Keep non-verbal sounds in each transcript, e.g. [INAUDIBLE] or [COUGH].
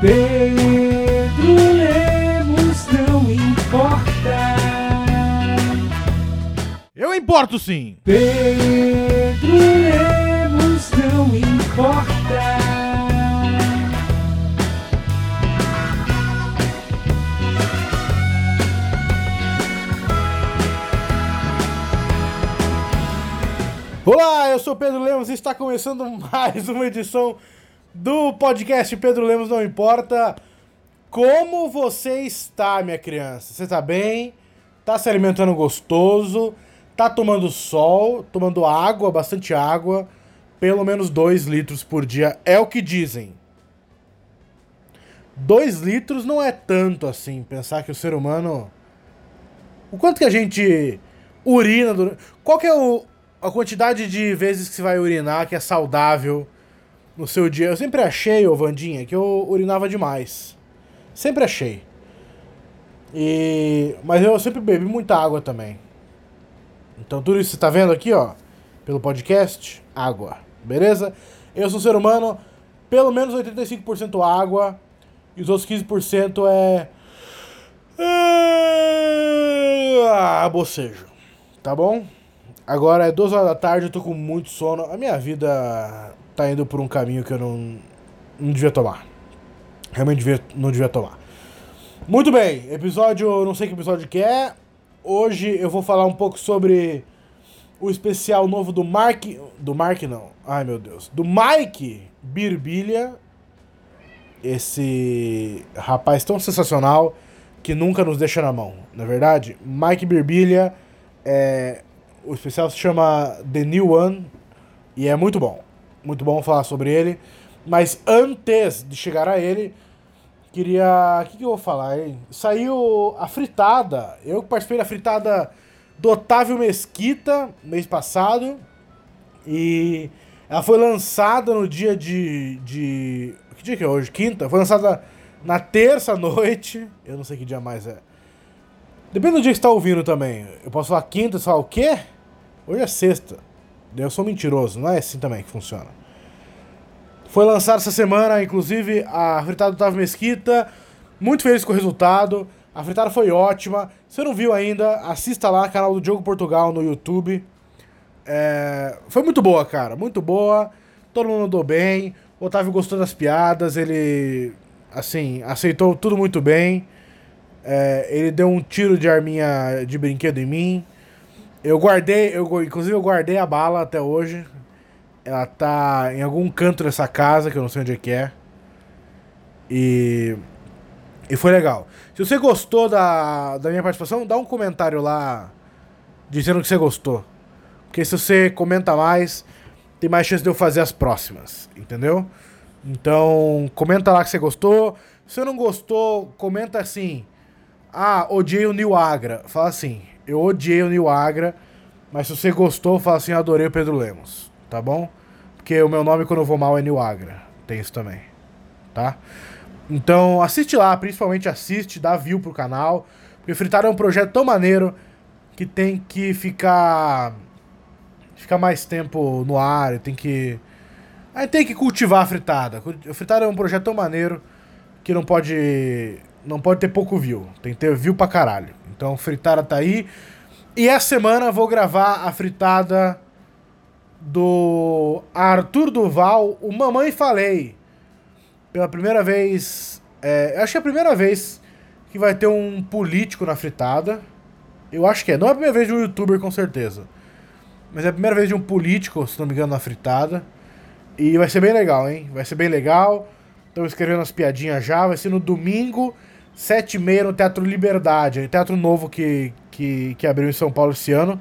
Pedro Lemos não importa. Eu importo sim. Pedro Lemos não importa. Olá, eu sou Pedro Lemos e está começando [LAUGHS] mais uma edição do podcast Pedro Lemos Não Importa. Como você está, minha criança? Você está bem? Tá se alimentando gostoso? Tá tomando sol? Tomando água, bastante água? Pelo menos 2 litros por dia é o que dizem. 2 litros não é tanto assim, pensar que o ser humano. O quanto que a gente urina durante. Qual que é o, a quantidade de vezes que você vai urinar que é saudável no seu dia. Eu sempre achei, ô Vandinha, que eu urinava demais. Sempre achei. E... Mas eu sempre bebi muita água também. Então tudo isso que você tá vendo aqui, ó, pelo podcast, água. Beleza? Eu sou um ser humano, pelo menos 85% água e os outros 15% é. Ah, bocejo. Tá bom? Agora é 2 horas da tarde, eu tô com muito sono. A minha vida tá indo por um caminho que eu não, não devia tomar. Realmente devia, não devia tomar. Muito bem, episódio, não sei que episódio que é. Hoje eu vou falar um pouco sobre o especial novo do Mark. Do Mark não. Ai meu Deus. Do Mike Birbilha. Esse rapaz tão sensacional que nunca nos deixa na mão, na é verdade? Mike Birbilha é o especial se chama The New One e é muito bom. Muito bom falar sobre ele. Mas antes de chegar a ele, queria. O que, que eu vou falar, hein? Saiu a fritada. Eu participei da fritada do Otávio Mesquita mês passado. E ela foi lançada no dia de. de que dia que é hoje? Quinta? Foi lançada na terça noite. Eu não sei que dia mais é. Depende do dia que você tá ouvindo também. Eu posso falar quinta, você fala o quê? Hoje é sexta. Eu sou mentiroso, não é assim também que funciona. Foi lançado essa semana, inclusive, a fritada do Otávio Mesquita. Muito feliz com o resultado. A fritada foi ótima. Se não viu ainda, assista lá, canal do Diogo Portugal no YouTube. É... Foi muito boa, cara. Muito boa. Todo mundo andou bem. O Otávio gostou das piadas. Ele, assim, aceitou tudo muito bem. É, ele deu um tiro de arminha de brinquedo em mim. Eu guardei, eu, inclusive eu guardei a bala até hoje. Ela tá em algum canto dessa casa, que eu não sei onde é que é. E. E foi legal. Se você gostou da, da minha participação, dá um comentário lá dizendo que você gostou. Porque se você comenta mais, tem mais chance de eu fazer as próximas. Entendeu? Então, comenta lá que você gostou. Se você não gostou, comenta assim. Ah, odiei o New Agra. Fala assim, eu odiei o New Agra, mas se você gostou, fala assim, adorei o Pedro Lemos, tá bom? Porque o meu nome quando eu vou mal é New Agra. Tem isso também, tá? Então assiste lá, principalmente assiste, dá view pro canal. Porque Fritar é um projeto tão maneiro que tem que ficar. ficar mais tempo no ar, tem que. Aí tem que cultivar a fritada. O fritada é um projeto tão maneiro que não pode não pode ter pouco view. Tem que ter view pra caralho. Então, fritada tá aí. E essa semana vou gravar a fritada do Arthur Duval, o Mamãe Falei. Pela primeira vez. É, acho que é a primeira vez que vai ter um político na fritada. Eu acho que é. Não é a primeira vez de um youtuber, com certeza. Mas é a primeira vez de um político, se não me engano, na fritada. E vai ser bem legal, hein? Vai ser bem legal. Estão escrevendo as piadinhas já. Vai ser no domingo, sete e meia no Teatro Liberdade, teatro novo que, que, que abriu em São Paulo esse ano.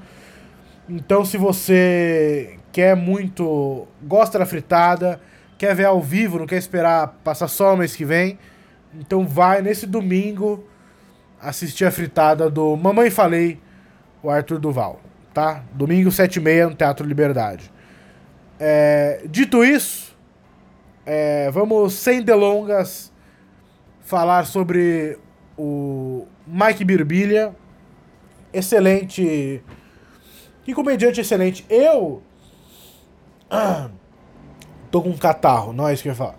Então, se você quer muito, gosta da fritada, quer ver ao vivo, não quer esperar passar só o mês que vem, então vai nesse domingo assistir a fritada do Mamãe Falei, o Arthur Duval, tá? Domingo, sete e meia no Teatro Liberdade. É, dito isso, é, vamos sem delongas falar sobre o Mike Birbilha, excelente. Que comediante excelente. Eu. Tô com um catarro, não é isso que eu ia falar.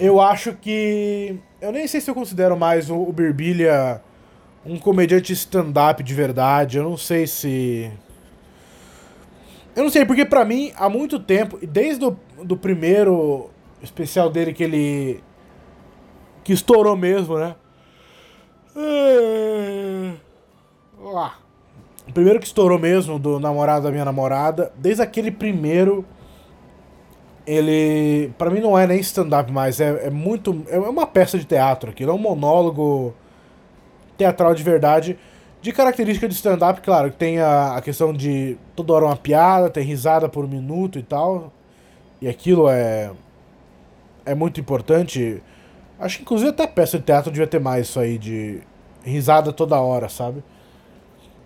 eu acho que. Eu nem sei se eu considero mais o, o Birbilha um comediante stand-up de verdade. Eu não sei se. Eu não sei, porque pra mim, há muito tempo, desde o do primeiro especial dele que ele. que estourou mesmo, né? Lá. O primeiro que estourou mesmo, do namorado da minha namorada, desde aquele primeiro ele para mim não é nem stand-up mais, é, é muito. É uma peça de teatro aquilo, é um monólogo teatral de verdade. De característica de stand-up, claro, que tem a, a questão de toda hora uma piada, tem risada por um minuto e tal. E aquilo é. É muito importante. Acho que inclusive até peça de teatro devia ter mais isso aí de risada toda hora, sabe?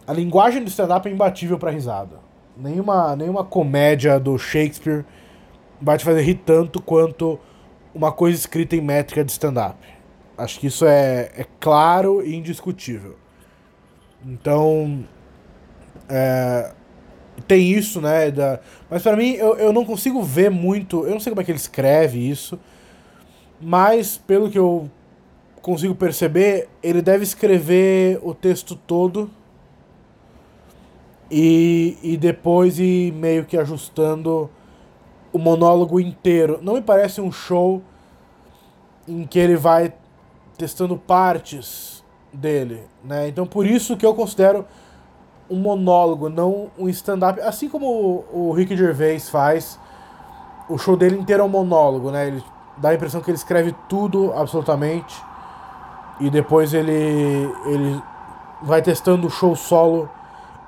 A linguagem do stand-up é imbatível para risada. Nenhuma, nenhuma comédia do Shakespeare vai te fazer rir tanto quanto uma coisa escrita em métrica de stand-up. Acho que isso é, é claro e indiscutível. Então. É, tem isso, né? Da, mas para mim, eu, eu não consigo ver muito. Eu não sei como é que ele escreve isso. Mas, pelo que eu consigo perceber, ele deve escrever o texto todo. E, e depois ir meio que ajustando o monólogo inteiro. Não me parece um show em que ele vai testando partes dele, né? Então por isso que eu considero um monólogo, não um stand-up, assim como o, o Rick Gervais faz. O show dele inteiro é um monólogo, né? Ele dá a impressão que ele escreve tudo absolutamente e depois ele ele vai testando o show solo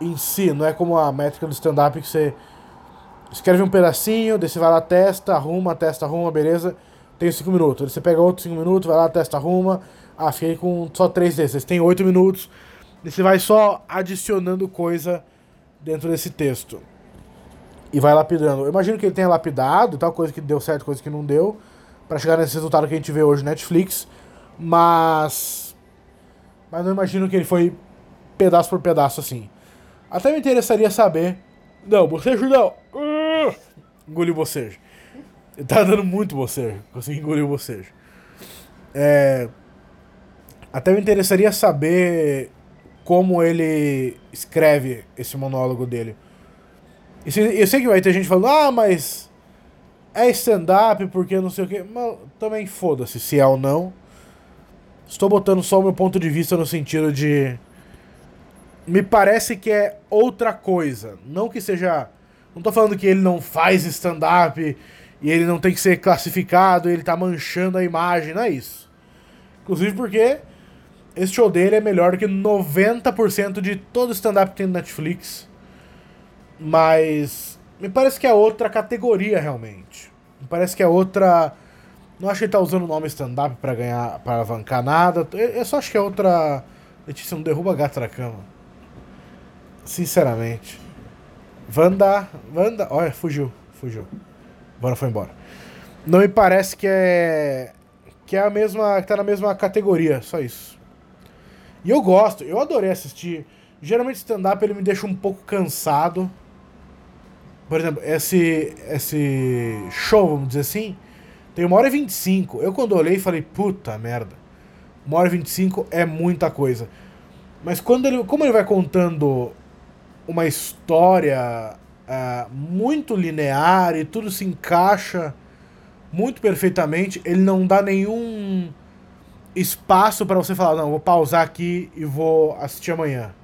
em si, não é como a métrica do stand-up que você escreve um pedacinho, daí você vai lá, testa, arruma, testa, arruma, beleza. Tem 5 minutos. Aí você pega outros 5 minutos, vai lá, testa, arruma. Ah, fiquei com só 3 desses. Tem 8 minutos. E você vai só adicionando coisa dentro desse texto. E vai lapidando. Eu imagino que ele tenha lapidado, tal coisa que deu certo, coisa que não deu, para chegar nesse resultado que a gente vê hoje no Netflix. Mas. Mas não imagino que ele foi pedaço por pedaço assim. Até me interessaria saber. Não, você não. Uh, engoliu bocejo. Dando muito bocejo. Consegui engolir bocejo. É, até me interessaria saber como ele escreve esse monólogo dele. Eu sei que vai ter gente falando, ah, mas é stand-up porque não sei o que. Mas também foda-se se é ou não. Estou botando só o meu ponto de vista no sentido de. Me parece que é outra coisa. Não que seja não tô falando que ele não faz stand-up e ele não tem que ser classificado, ele tá manchando a imagem, não é isso. Inclusive porque esse show dele é melhor do que 90% de todo stand-up que tem no Netflix. Mas me parece que é outra categoria realmente. Me parece que é outra. Não acho que ele tá usando o nome stand-up pra ganhar, para alavancar nada. Eu só acho que é outra. Letícia, não derruba gato na cama. Sinceramente. Wanda. Wanda. Olha, fugiu. Fugiu. Wanda foi embora. Não me parece que é. Que é a mesma. Que tá na mesma categoria, só isso. E eu gosto, eu adorei assistir. Geralmente stand-up ele me deixa um pouco cansado. Por exemplo, esse, esse show, vamos dizer assim, tem uma hora e 25. Eu quando olhei falei, puta merda. Uma hora e 25 é muita coisa. Mas quando ele. Como ele vai contando uma história uh, muito linear e tudo se encaixa muito perfeitamente. Ele não dá nenhum espaço para você falar, não, vou pausar aqui e vou assistir amanhã.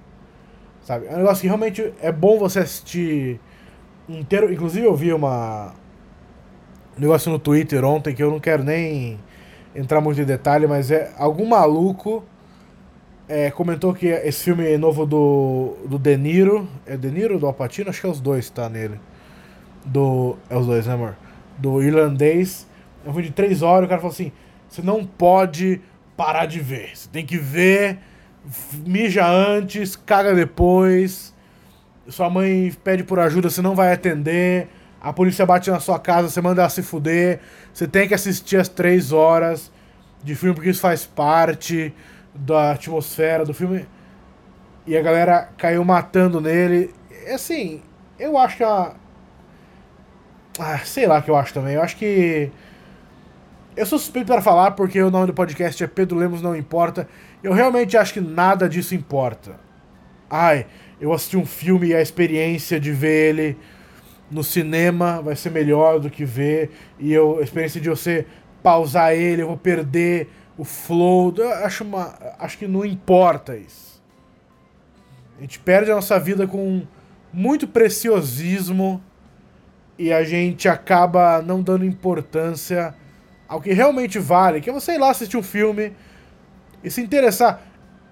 Sabe? É um negócio que realmente é bom você assistir inteiro. Inclusive eu vi uma um negócio no Twitter ontem que eu não quero nem entrar muito em detalhe, mas é algum maluco é, comentou que esse filme novo do, do De Niro. É De Niro do Alpatino? Acho que é os dois tá nele. Do. É os dois, né, amor? Do irlandês. É um filme de três horas. O cara falou assim: você não pode parar de ver. Você tem que ver. Mija antes, caga depois. Sua mãe pede por ajuda, você não vai atender. A polícia bate na sua casa, você manda ela se fuder. Você tem que assistir as três horas de filme porque isso faz parte da atmosfera do filme. E a galera caiu matando nele. Assim, eu acho que é uma. Ah, sei lá que eu acho também. Eu acho que. Eu sou suspeito para falar porque o nome do podcast é Pedro Lemos Não Importa. Eu realmente acho que nada disso importa. Ai, eu assisti um filme e a experiência de ver ele no cinema vai ser melhor do que ver. E eu, a experiência de você pausar ele, eu vou perder o flow. Acho, uma, acho que não importa isso. A gente perde a nossa vida com muito preciosismo e a gente acaba não dando importância ao que realmente vale, que é você ir lá assistir um filme e se interessar.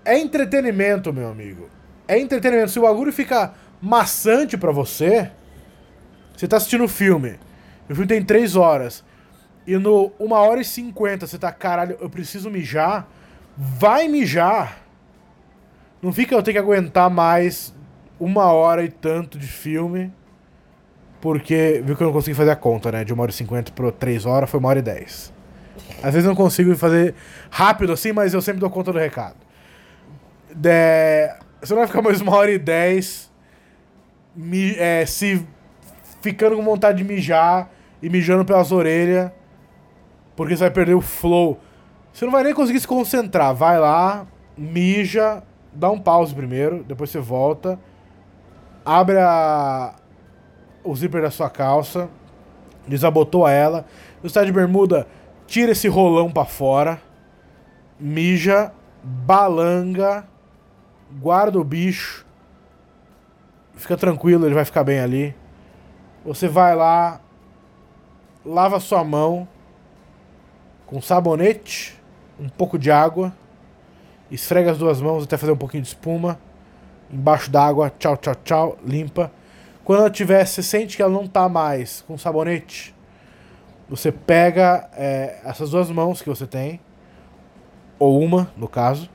É entretenimento, meu amigo. É entretenimento. Se o bagulho fica maçante para você, você tá assistindo um filme. O filme tem 3 horas. E no 1 hora e 50 você tá, caralho, eu preciso mijar. Vai mijar. Não fica eu tenho que aguentar mais uma hora e tanto de filme. Porque viu que eu não consegui fazer a conta, né? De 1 hora e 50 para 3 horas foi 1 hora e 10. Às vezes eu não consigo fazer rápido assim, mas eu sempre dou conta do recado. De... Você não vai ficar mais 1 hora e 10 mi... é, se ficando com vontade de mijar e mijando pelas orelhas. Porque você vai perder o flow. Você não vai nem conseguir se concentrar. Vai lá, mija, dá um pause primeiro, depois você volta, abre a, o zíper da sua calça, desabotoa ela, está de bermuda, tira esse rolão para fora, mija, balanga, guarda o bicho, fica tranquilo, ele vai ficar bem ali. Você vai lá, lava sua mão com sabonete, um pouco de água, esfrega as duas mãos até fazer um pouquinho de espuma, embaixo d'água, tchau, tchau, tchau, limpa. Quando ela tiver, você sente que ela não tá mais com sabonete, você pega é, essas duas mãos que você tem, ou uma, no caso,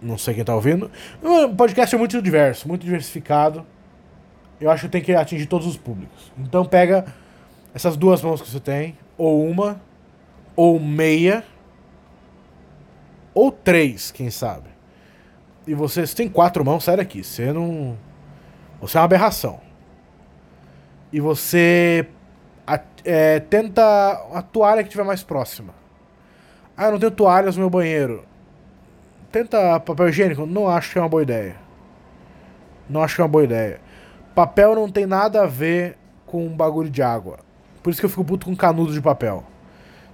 não sei quem tá ouvindo. O podcast é muito diverso, muito diversificado. Eu acho que tem que atingir todos os públicos. Então pega essas duas mãos que você tem, ou uma, ou meia, ou três, quem sabe. E você, você tem quatro mãos, sai daqui. Você não. Você é uma aberração. E você é, tenta a toalha que estiver mais próxima. Ah, eu não tenho toalhas no meu banheiro. Tenta papel higiênico? Não acho que é uma boa ideia. Não acho que é uma boa ideia. Papel não tem nada a ver com um bagulho de água. Por isso que eu fico puto com canudo de papel.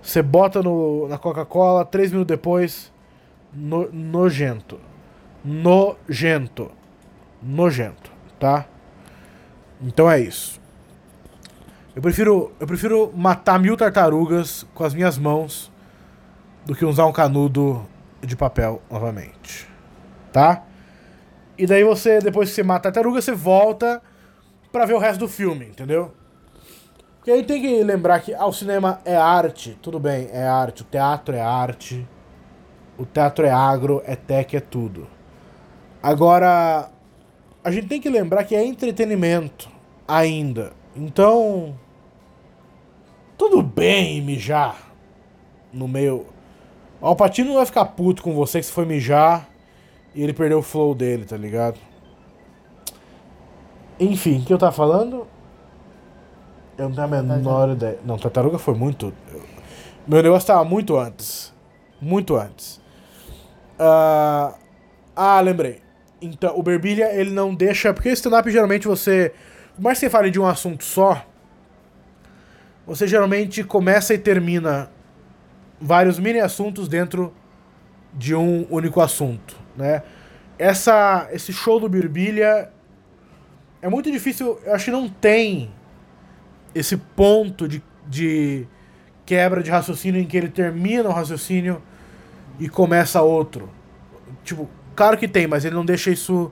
Você bota no, na Coca-Cola, três minutos depois, no, nojento. Nojento. Nojento, tá? Então é isso. Eu prefiro, eu prefiro matar mil tartarugas com as minhas mãos do que usar um canudo de papel novamente. Tá? E daí você, depois que você mata a tartaruga, você volta para ver o resto do filme, entendeu? Porque aí tem que lembrar que ah, o cinema é arte, tudo bem, é arte, o teatro é arte, o teatro é agro, é tech, é tudo. Agora, a gente tem que lembrar que é entretenimento ainda. Então, tudo bem mijar no meio. O Alpatino não vai ficar puto com você que você foi mijar e ele perdeu o flow dele, tá ligado? Enfim, o que eu tava falando? Eu não tenho a menor ideia. Não, Tartaruga foi muito. Meu negócio tava muito antes. Muito antes. Uh... Ah, lembrei. Então, o Berbilha, ele não deixa. Porque stand-up geralmente você. Por mais que você fale de um assunto só, você geralmente começa e termina vários mini assuntos dentro de um único assunto, né? Essa, esse show do Birbilha é muito difícil, eu acho que não tem esse ponto de, de quebra de raciocínio em que ele termina o raciocínio e começa outro. Tipo, claro que tem, mas ele não deixa isso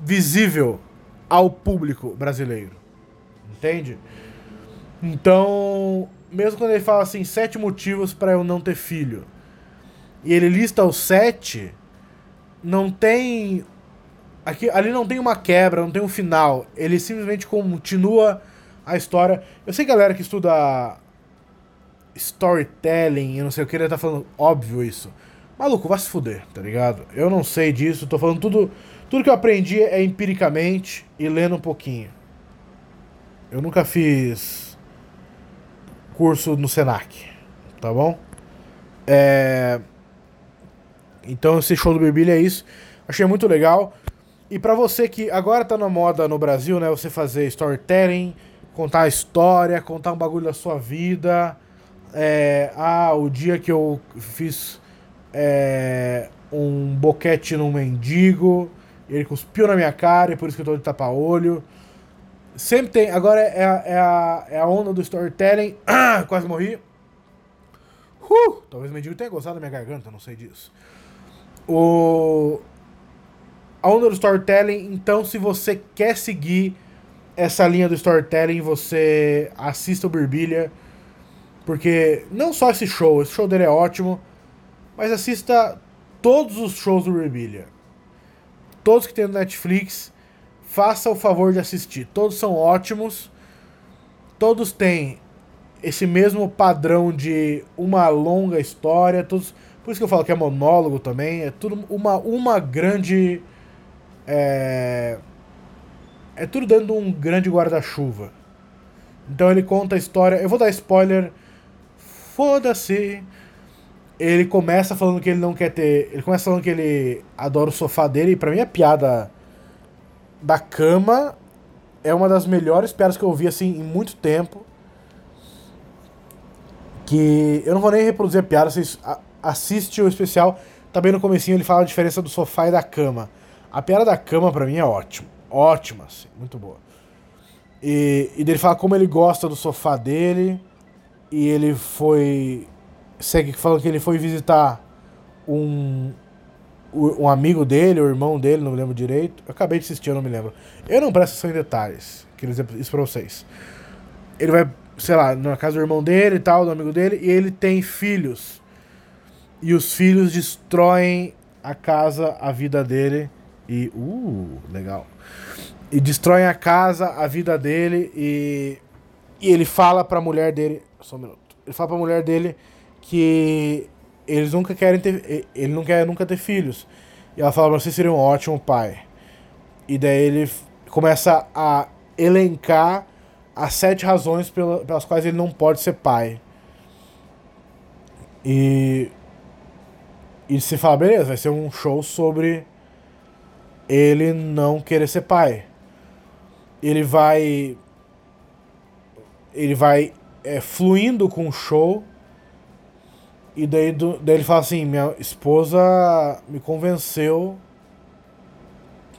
visível ao público brasileiro. Entende? Então, mesmo quando ele fala assim, sete motivos para eu não ter filho, e ele lista os sete, não tem. Aqui, ali não tem uma quebra, não tem um final. Ele simplesmente continua a história. Eu sei galera que estuda storytelling e não sei o que, ele tá falando óbvio isso. Maluco, vai se fuder, tá ligado? Eu não sei disso, tô falando tudo. Tudo que eu aprendi é empiricamente e lendo um pouquinho. Eu nunca fiz curso no Senac, Tá bom? É... Então esse show do Birbilha é isso. Achei muito legal. E pra você que agora tá na moda no Brasil, né? Você fazer storytelling, contar a história, contar um bagulho da sua vida. É... Ah, o dia que eu fiz é... um boquete num mendigo. Ele cuspiu na minha cara e por isso que eu tô de tapa-olho. Sempre tem. Agora é, a, é, a, é a onda do storytelling. [COUGHS] Quase morri. Uh, talvez o mendigo tenha gostado da minha garganta, não sei disso. O... A onda do storytelling, então, se você quer seguir essa linha do storytelling, você assista o Birbilha. Porque não só esse show, esse show dele é ótimo, mas assista todos os shows do Birbilha. Todos que tem no Netflix, faça o favor de assistir. Todos são ótimos. Todos têm esse mesmo padrão de uma longa história. Todos, por isso que eu falo que é monólogo também. É tudo uma, uma grande. É, é tudo de um grande guarda-chuva. Então ele conta a história. Eu vou dar spoiler. Foda-se. Ele começa falando que ele não quer ter. Ele começa falando que ele adora o sofá dele. E pra mim a piada da cama é uma das melhores piadas que eu ouvi assim em muito tempo. Que eu não vou nem reproduzir a piada, vocês assistem o especial. Também no comecinho ele fala a diferença do sofá e da cama. A piada da cama pra mim é ótima. Ótima, assim, muito boa. E, e dele fala como ele gosta do sofá dele. E ele foi. Segue falando que ele foi visitar um, um amigo dele, o irmão dele, não me lembro direito. Eu acabei de assistir, eu não me lembro. Eu não presto atenção em detalhes. Queria dizer isso pra vocês. Ele vai, sei lá, na casa do irmão dele e tal, do amigo dele, e ele tem filhos. E os filhos destroem a casa, a vida dele. E. Uh, legal. E destroem a casa, a vida dele. E. E ele fala pra mulher dele. Só um minuto. Ele fala pra mulher dele que eles nunca querem ter. Ele não quer nunca ter filhos. E ela fala, você seria um ótimo pai. E daí ele começa a elencar as sete razões pelas quais ele não pode ser pai. E. E você fala, beleza, vai ser um show sobre ele não querer ser pai. Ele vai. Ele vai é, fluindo com o show e daí, do, daí ele fala assim: minha esposa me convenceu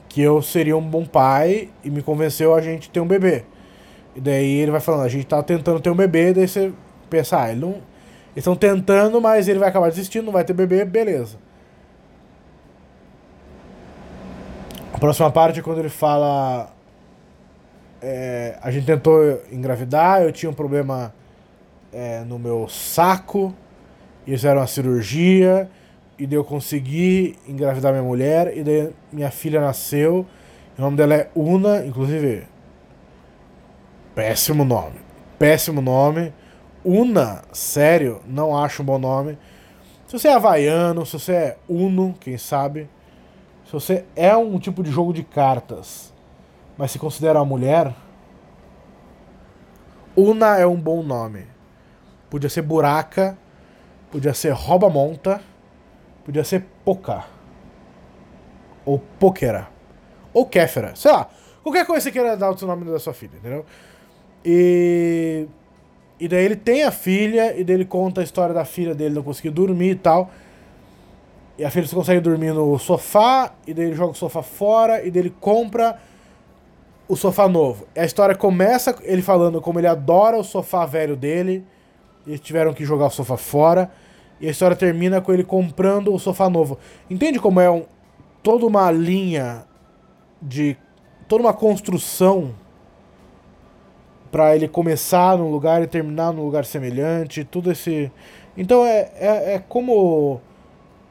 que eu seria um bom pai e me convenceu a gente ter um bebê. E daí ele vai falando: a gente tá tentando ter um bebê. Daí você pensa: ah, ele não. Eles estão tentando, mas ele vai acabar desistindo, não vai ter bebê, beleza. A próxima parte é quando ele fala. É, a gente tentou engravidar, eu tinha um problema é, no meu saco eles fizeram uma cirurgia, e daí eu consegui engravidar minha mulher, e daí minha filha nasceu. O nome dela é Una, inclusive. Péssimo nome. Péssimo nome. Una, sério, não acho um bom nome. Se você é havaiano, se você é Uno, quem sabe. Se você é um tipo de jogo de cartas, mas se considera uma mulher. Una é um bom nome. Podia ser buraca Podia ser rouba-monta. Podia ser poca. Ou pokera. Ou kéfera. Sei lá. Qualquer coisa que você queira dar o seu nome da sua filha, entendeu? E. E daí ele tem a filha, e daí ele conta a história da filha dele não conseguir dormir e tal. E a filha consegue dormir no sofá, e daí ele joga o sofá fora, e daí ele compra o sofá novo. A história começa ele falando como ele adora o sofá velho dele eles tiveram que jogar o sofá fora. E a história termina com ele comprando o sofá novo. Entende como é um, toda uma linha de. toda uma construção para ele começar num lugar e terminar num lugar semelhante, tudo esse. Então é, é, é, como.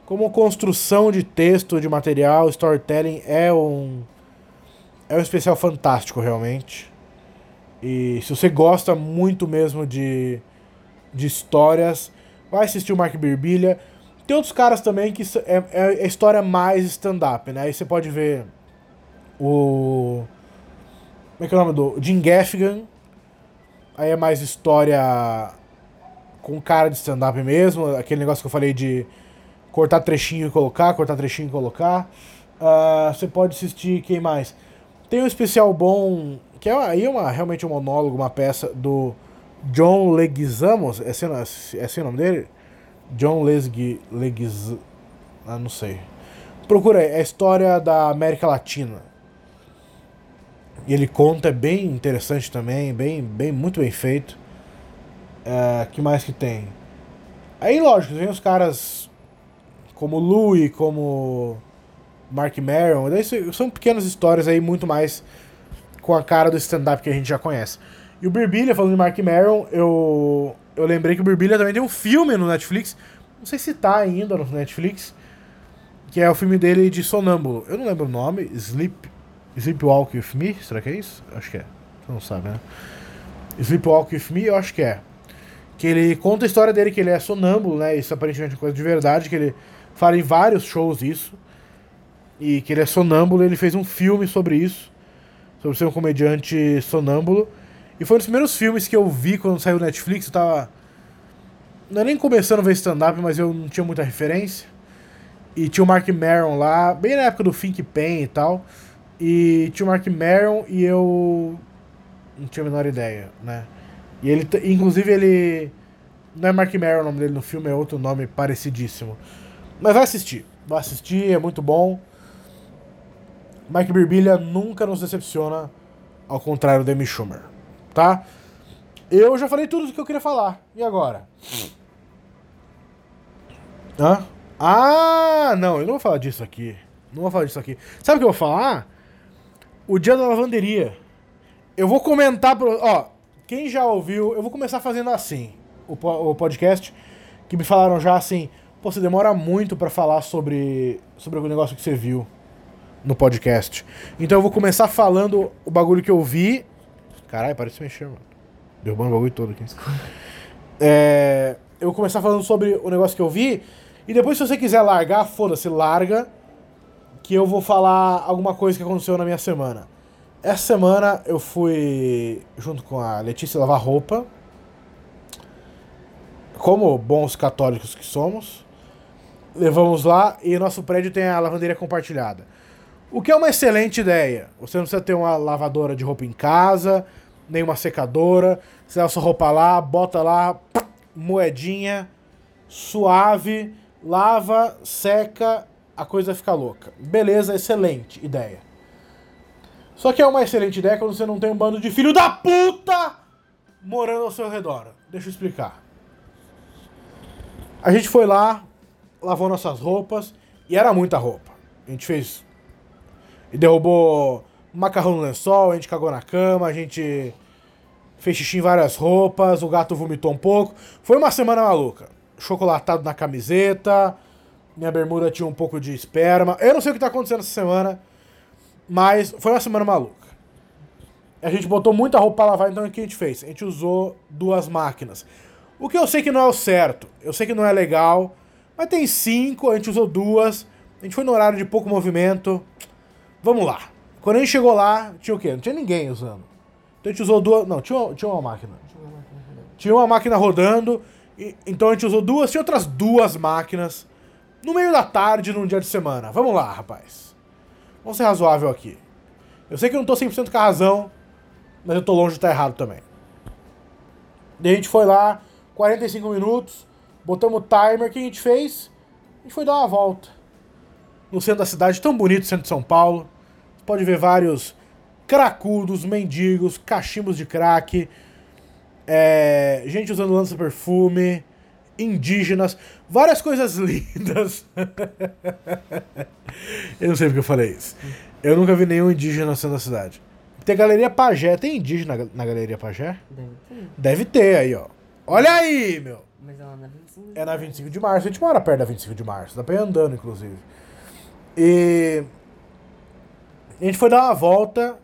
Como construção de texto, de material, storytelling é um. É um especial fantástico, realmente. E se você gosta muito mesmo de de histórias. Vai assistir o Mark Birbilha. Tem outros caras também que é, é, é história mais stand-up, né? Aí você pode ver o. Como é que é o nome do? Jim Gaffigan. Aí é mais história. com cara de stand-up mesmo, aquele negócio que eu falei de cortar trechinho e colocar, cortar trechinho e colocar. Ah, você pode assistir, quem mais? Tem um especial bom, que é aí é uma, realmente um monólogo, uma peça do John Leguizamo, é assim, é assim o nome dele? John Lesgui, Leguiz... Ah, não sei. Procura aí, é a história da América Latina. E ele conta, é bem interessante também, bem, bem muito bem feito. É, que mais que tem? Aí, lógico, tem os caras como Louis, como Mark Maron. Daí são pequenas histórias aí, muito mais com a cara do stand-up que a gente já conhece. E o Birbilha, falando de Mark Maron, eu, eu lembrei que o Birbilha também tem um filme no Netflix. Não sei se tá ainda no Netflix. Que é o filme dele de Sonâmbulo. Eu não lembro o nome. Sleep, Sleepwalk With Me? Será que é isso? Acho que é. Você não sabe, né? Sleepwalk With Me, eu acho que é. Que ele conta a história dele, que ele é sonâmbulo, né? Isso aparentemente é coisa de verdade, que ele fala em vários shows isso. E que ele é sonâmbulo, ele fez um filme sobre isso. Sobre ser um comediante sonâmbulo. E foi um dos primeiros filmes que eu vi quando saiu no Netflix. Eu tava. Não é nem começando a ver stand-up, mas eu não tinha muita referência. E tinha o Mark Maron lá, bem na época do Think Pen e tal. E tinha o Mark Maron e eu. Não tinha a menor ideia, né? E ele, inclusive, ele. Não é Mark Maron o nome dele no filme, é outro nome parecidíssimo. Mas vai assistir. Vai assistir, é muito bom. Mike Birbiglia nunca nos decepciona, ao contrário do Amy Schumer. Tá? Eu já falei tudo o que eu queria falar. E agora? Hã? Ah, não, eu não vou falar disso aqui. Não vou falar disso aqui. Sabe o que eu vou falar? O dia da lavanderia. Eu vou comentar pro. Ó, quem já ouviu, eu vou começar fazendo assim. O podcast. Que me falaram já assim. Pô, você demora muito para falar sobre, sobre o negócio que você viu no podcast. Então eu vou começar falando o bagulho que eu vi. Caralho, parece mexer, mano. Derrubando o bagulho todo aqui. É, eu vou começar falando sobre o negócio que eu vi. E depois, se você quiser largar, foda-se, larga. Que eu vou falar alguma coisa que aconteceu na minha semana. Essa semana eu fui junto com a Letícia lavar roupa. Como bons católicos que somos. Levamos lá e nosso prédio tem a lavanderia compartilhada. O que é uma excelente ideia. Você não precisa ter uma lavadora de roupa em casa, nem uma secadora. Você leva sua roupa lá, bota lá, moedinha, suave, lava, seca, a coisa fica louca. Beleza, excelente ideia. Só que é uma excelente ideia quando você não tem um bando de filho da puta morando ao seu redor. Deixa eu explicar. A gente foi lá, lavou nossas roupas e era muita roupa. A gente fez e derrubou macarrão no lençol, a gente cagou na cama, a gente fez xixi em várias roupas, o gato vomitou um pouco. Foi uma semana maluca. Chocolatado na camiseta, minha bermuda tinha um pouco de esperma. Eu não sei o que tá acontecendo essa semana, mas foi uma semana maluca. A gente botou muita roupa pra lavar, então o que a gente fez? A gente usou duas máquinas. O que eu sei que não é o certo, eu sei que não é legal, mas tem cinco, a gente usou duas, a gente foi no horário de pouco movimento. Vamos lá. Quando a gente chegou lá, tinha o quê? Não tinha ninguém usando. Então a gente usou duas. Não, tinha, tinha uma máquina. Tinha uma máquina rodando. E, então a gente usou duas, tinha outras duas máquinas. No meio da tarde, num dia de semana. Vamos lá, rapaz. Vamos ser razoável aqui. Eu sei que eu não tô 100% com a razão, mas eu tô longe de estar errado também. Daí a gente foi lá, 45 minutos, botamos o timer, o que a gente fez? A gente foi dar uma volta no centro da cidade, tão bonito o centro de São Paulo. Você pode ver vários cracudos, mendigos, cachimbos de crack, é, gente usando lança-perfume, indígenas, várias coisas [LAUGHS] lindas. eu não sei porque eu falei isso. Eu nunca vi nenhum indígena no centro da cidade. Tem Galeria Pajé. Tem indígena na Galeria Pajé? Deve ter. Deve ter aí, ó. Olha aí, meu. Mas ela não é 25 É na 25 de março. A gente mora perto da 25 de março. Dá pra ir andando, inclusive. E. A gente foi dar uma volta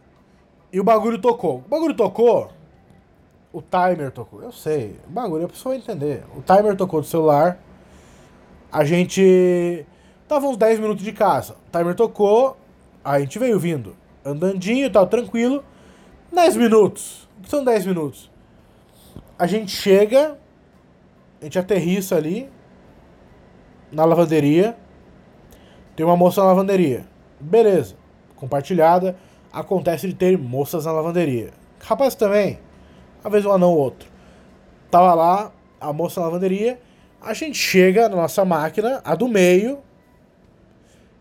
e o bagulho tocou. O bagulho tocou. O timer tocou. Eu sei. O bagulho a pessoa entender. O timer tocou do celular. A gente. Tava uns 10 minutos de casa. O timer tocou. A gente veio vindo. Andandinho tal, tranquilo. 10 minutos. O que são 10 minutos? A gente chega A gente aterrissa ali na lavanderia. Tem uma moça na lavanderia. Beleza. Compartilhada. Acontece de ter moças na lavanderia. Rapaz também. Às vezes um anão ou outro. Tava lá, a moça na lavanderia. A gente chega na nossa máquina, a do meio.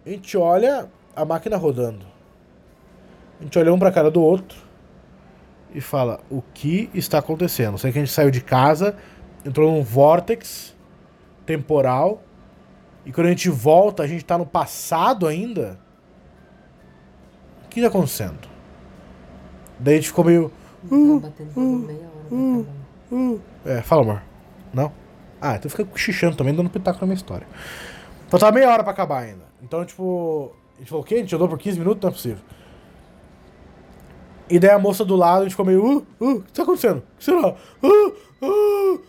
A gente olha a máquina rodando. A gente olha um pra cara do outro e fala: o que está acontecendo? Sei que a gente saiu de casa, entrou num vórtex temporal e quando a gente volta, a gente tá no passado ainda. O que está acontecendo? Daí a gente ficou meio. Uh, batendo por meia hora. uh, uh. É, fala, amor. Não? Ah, então fica cochichando também, dando pitaco na minha história. Faltava meia hora pra acabar ainda. Então, tipo, a gente falou o quê? A gente andou por 15 minutos? Não é possível. E daí a moça do lado, a gente ficou meio, uh, uh, o que tá acontecendo? O que será? Uh, uh,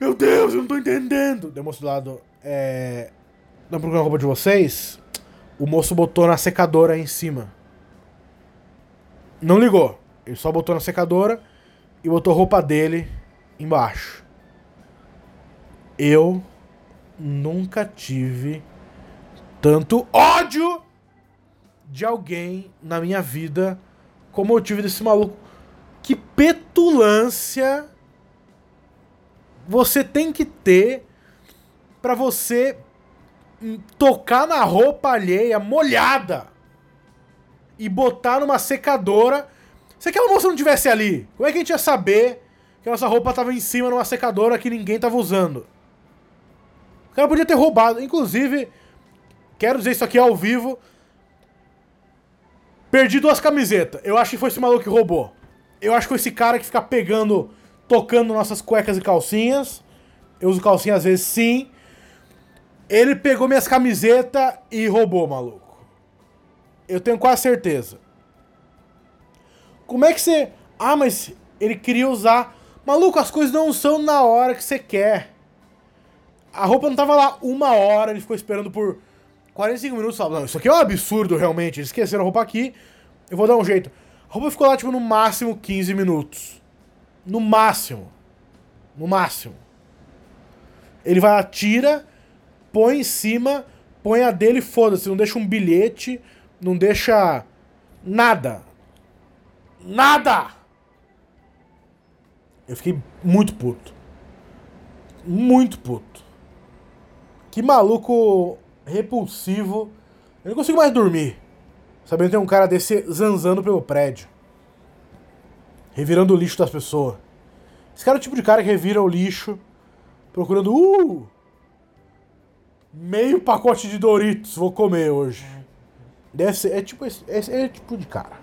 meu Deus, eu não tô entendendo. Daí a moça do lado, é... Não procurando a roupa de vocês, o moço botou na secadora aí em cima. Não ligou. Ele só botou na secadora e botou a roupa dele embaixo. Eu nunca tive tanto ódio de alguém na minha vida como eu tive desse maluco. Que petulância você tem que ter para você tocar na roupa alheia molhada e botar numa secadora. Se aquela moça não tivesse ali, como é que a gente ia saber que a nossa roupa tava em cima numa secadora que ninguém tava usando? O cara podia ter roubado. Inclusive, quero dizer isso aqui ao vivo. Perdi duas camisetas. Eu acho que foi esse maluco que roubou. Eu acho que foi esse cara que fica pegando, tocando nossas cuecas e calcinhas. Eu uso calcinha às vezes sim. Ele pegou minhas camisetas e roubou, maluco. Eu tenho quase certeza. Como é que você. Ah, mas ele queria usar. Maluco, as coisas não são na hora que você quer. A roupa não tava lá uma hora, ele ficou esperando por 45 minutos. Falou, não, isso aqui é um absurdo realmente. Eles esqueceram a roupa aqui, eu vou dar um jeito. A roupa ficou lá, tipo, no máximo 15 minutos. No máximo. No máximo. Ele vai lá, tira, põe em cima, põe a dele e foda-se. Não deixa um bilhete, não deixa nada. Nada! Eu fiquei muito puto. Muito puto. Que maluco repulsivo. Eu não consigo mais dormir. Sabendo que tem um cara desse zanzando pelo prédio. Revirando o lixo das pessoas. Esse cara é o tipo de cara que revira o lixo procurando. Uh! Meio pacote de Doritos, vou comer hoje. Deve ser, é tipo esse, esse é tipo de cara.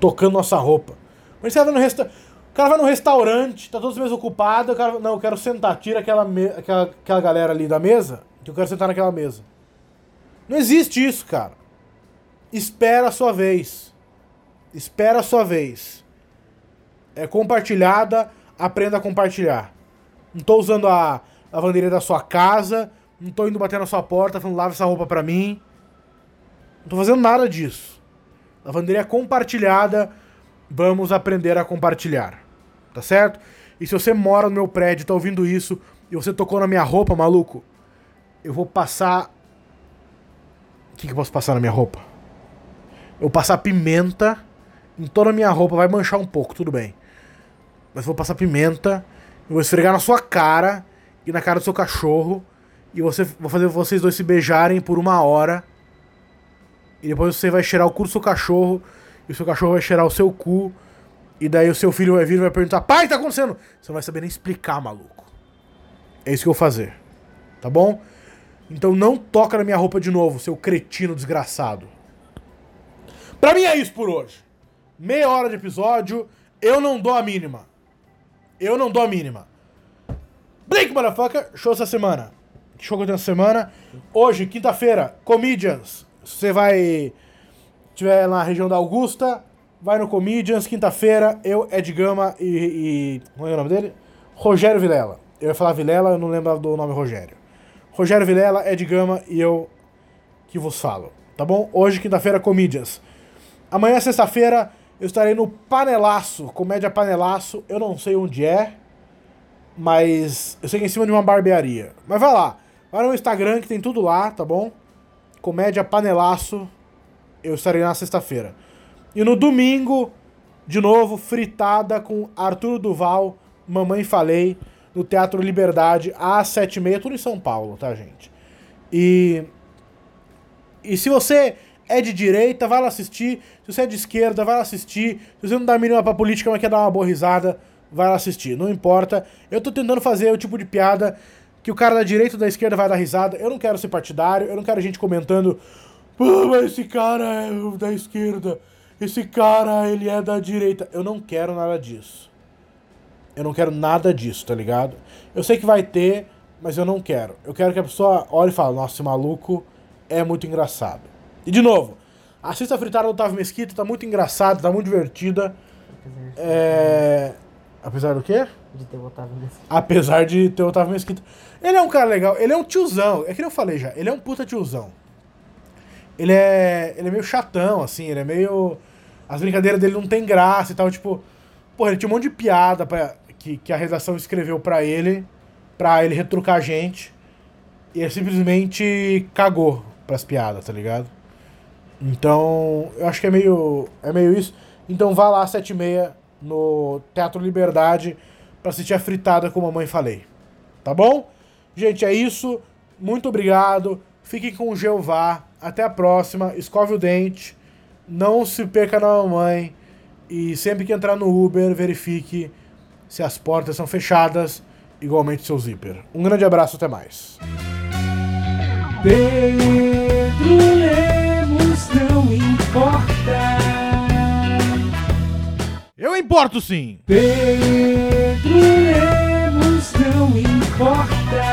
Tocando nossa roupa. Mas você vai no. O cara vai no restaurante, tá todos meses ocupado, o cara. Não, eu quero sentar, tira aquela, me... aquela, aquela galera ali da mesa, que eu quero sentar naquela mesa. Não existe isso, cara. Espera a sua vez. Espera a sua vez. É compartilhada, aprenda a compartilhar. Não tô usando a lavanderia da sua casa, não tô indo bater na sua porta falando lava essa roupa pra mim. Não tô fazendo nada disso. Lavanderia compartilhada, vamos aprender a compartilhar. Tá certo? E se você mora no meu prédio, tá ouvindo isso, e você tocou na minha roupa, maluco, eu vou passar. O que, que eu posso passar na minha roupa? Eu vou passar pimenta em toda a minha roupa, vai manchar um pouco, tudo bem. Mas vou passar pimenta, vou esfregar na sua cara e na cara do seu cachorro, e você, vou fazer vocês dois se beijarem por uma hora. E depois você vai cheirar o cu do seu cachorro, e o seu cachorro vai cheirar o seu cu, e daí o seu filho vai vir e vai perguntar: Pai, tá acontecendo? Você não vai saber nem explicar, maluco. É isso que eu vou fazer. Tá bom? Então não toca na minha roupa de novo, seu cretino desgraçado. Pra mim é isso por hoje. Meia hora de episódio, eu não dou a mínima. Eu não dou a mínima. Blink, motherfucker, show essa semana. Show que eu tenho essa semana. Hoje, quinta-feira, Comedians. Você vai. Tiver na região da Augusta, vai no Comedians, quinta-feira, eu, Ed Gama e, e. Como é o nome dele? Rogério Vilela. Eu ia falar Vilela, eu não lembro do nome Rogério. Rogério Vilela, Ed Gama e eu que vos falo. Tá bom? Hoje, quinta-feira, Comedians. Amanhã, sexta-feira, eu estarei no Panelaço, Comédia Panelaço. Eu não sei onde é. Mas eu sei que é em cima de uma barbearia. Mas vai lá. Vai no Instagram que tem tudo lá, tá bom? Comédia Panelaço. Eu estarei na sexta-feira. E no domingo, de novo, fritada com Arthur Duval, Mamãe Falei, no Teatro Liberdade, às sete e meia, tudo em São Paulo, tá, gente? E. E se você é de direita, vai lá assistir. Se você é de esquerda, vai lá assistir. Se você não dá mínima pra política, mas quer dar uma boa risada, vai lá assistir. Não importa. Eu tô tentando fazer o tipo de piada que o cara da direita ou da esquerda vai dar risada. Eu não quero ser partidário, eu não quero gente comentando. Pô, mas esse cara é da esquerda. Esse cara, ele é da direita. Eu não quero nada disso. Eu não quero nada disso, tá ligado? Eu sei que vai ter, mas eu não quero. Eu quero que a pessoa olhe e fale, nossa, esse maluco é muito engraçado. E de novo, assista a fritada do Otávio Mesquita, tá muito engraçado, tá muito divertida. É... Apesar do quê? De ter o Otávio nesse. Apesar de ter o Otávio Mesquita. Ele é um cara legal, ele é um tiozão. É que eu falei já, ele é um puta tiozão. Ele é. Ele é meio chatão, assim, ele é meio. As brincadeiras dele não tem graça e tal, tipo. Porra, ele tinha um monte de piada pra, que, que a redação escreveu pra ele, pra ele retrucar a gente. E ele simplesmente cagou pras piadas, tá ligado? Então, eu acho que é meio. É meio isso. Então vá lá às 7h30 no Teatro Liberdade pra assistir a fritada como a mãe falei. Tá bom? Gente, é isso. Muito obrigado. Fiquem com o Jeová. Até a próxima. Escove o dente. Não se perca na mamãe. E sempre que entrar no Uber, verifique se as portas são fechadas, igualmente seu zíper. Um grande abraço, até mais. Pedro importo sim! Pedro Lemos não importa.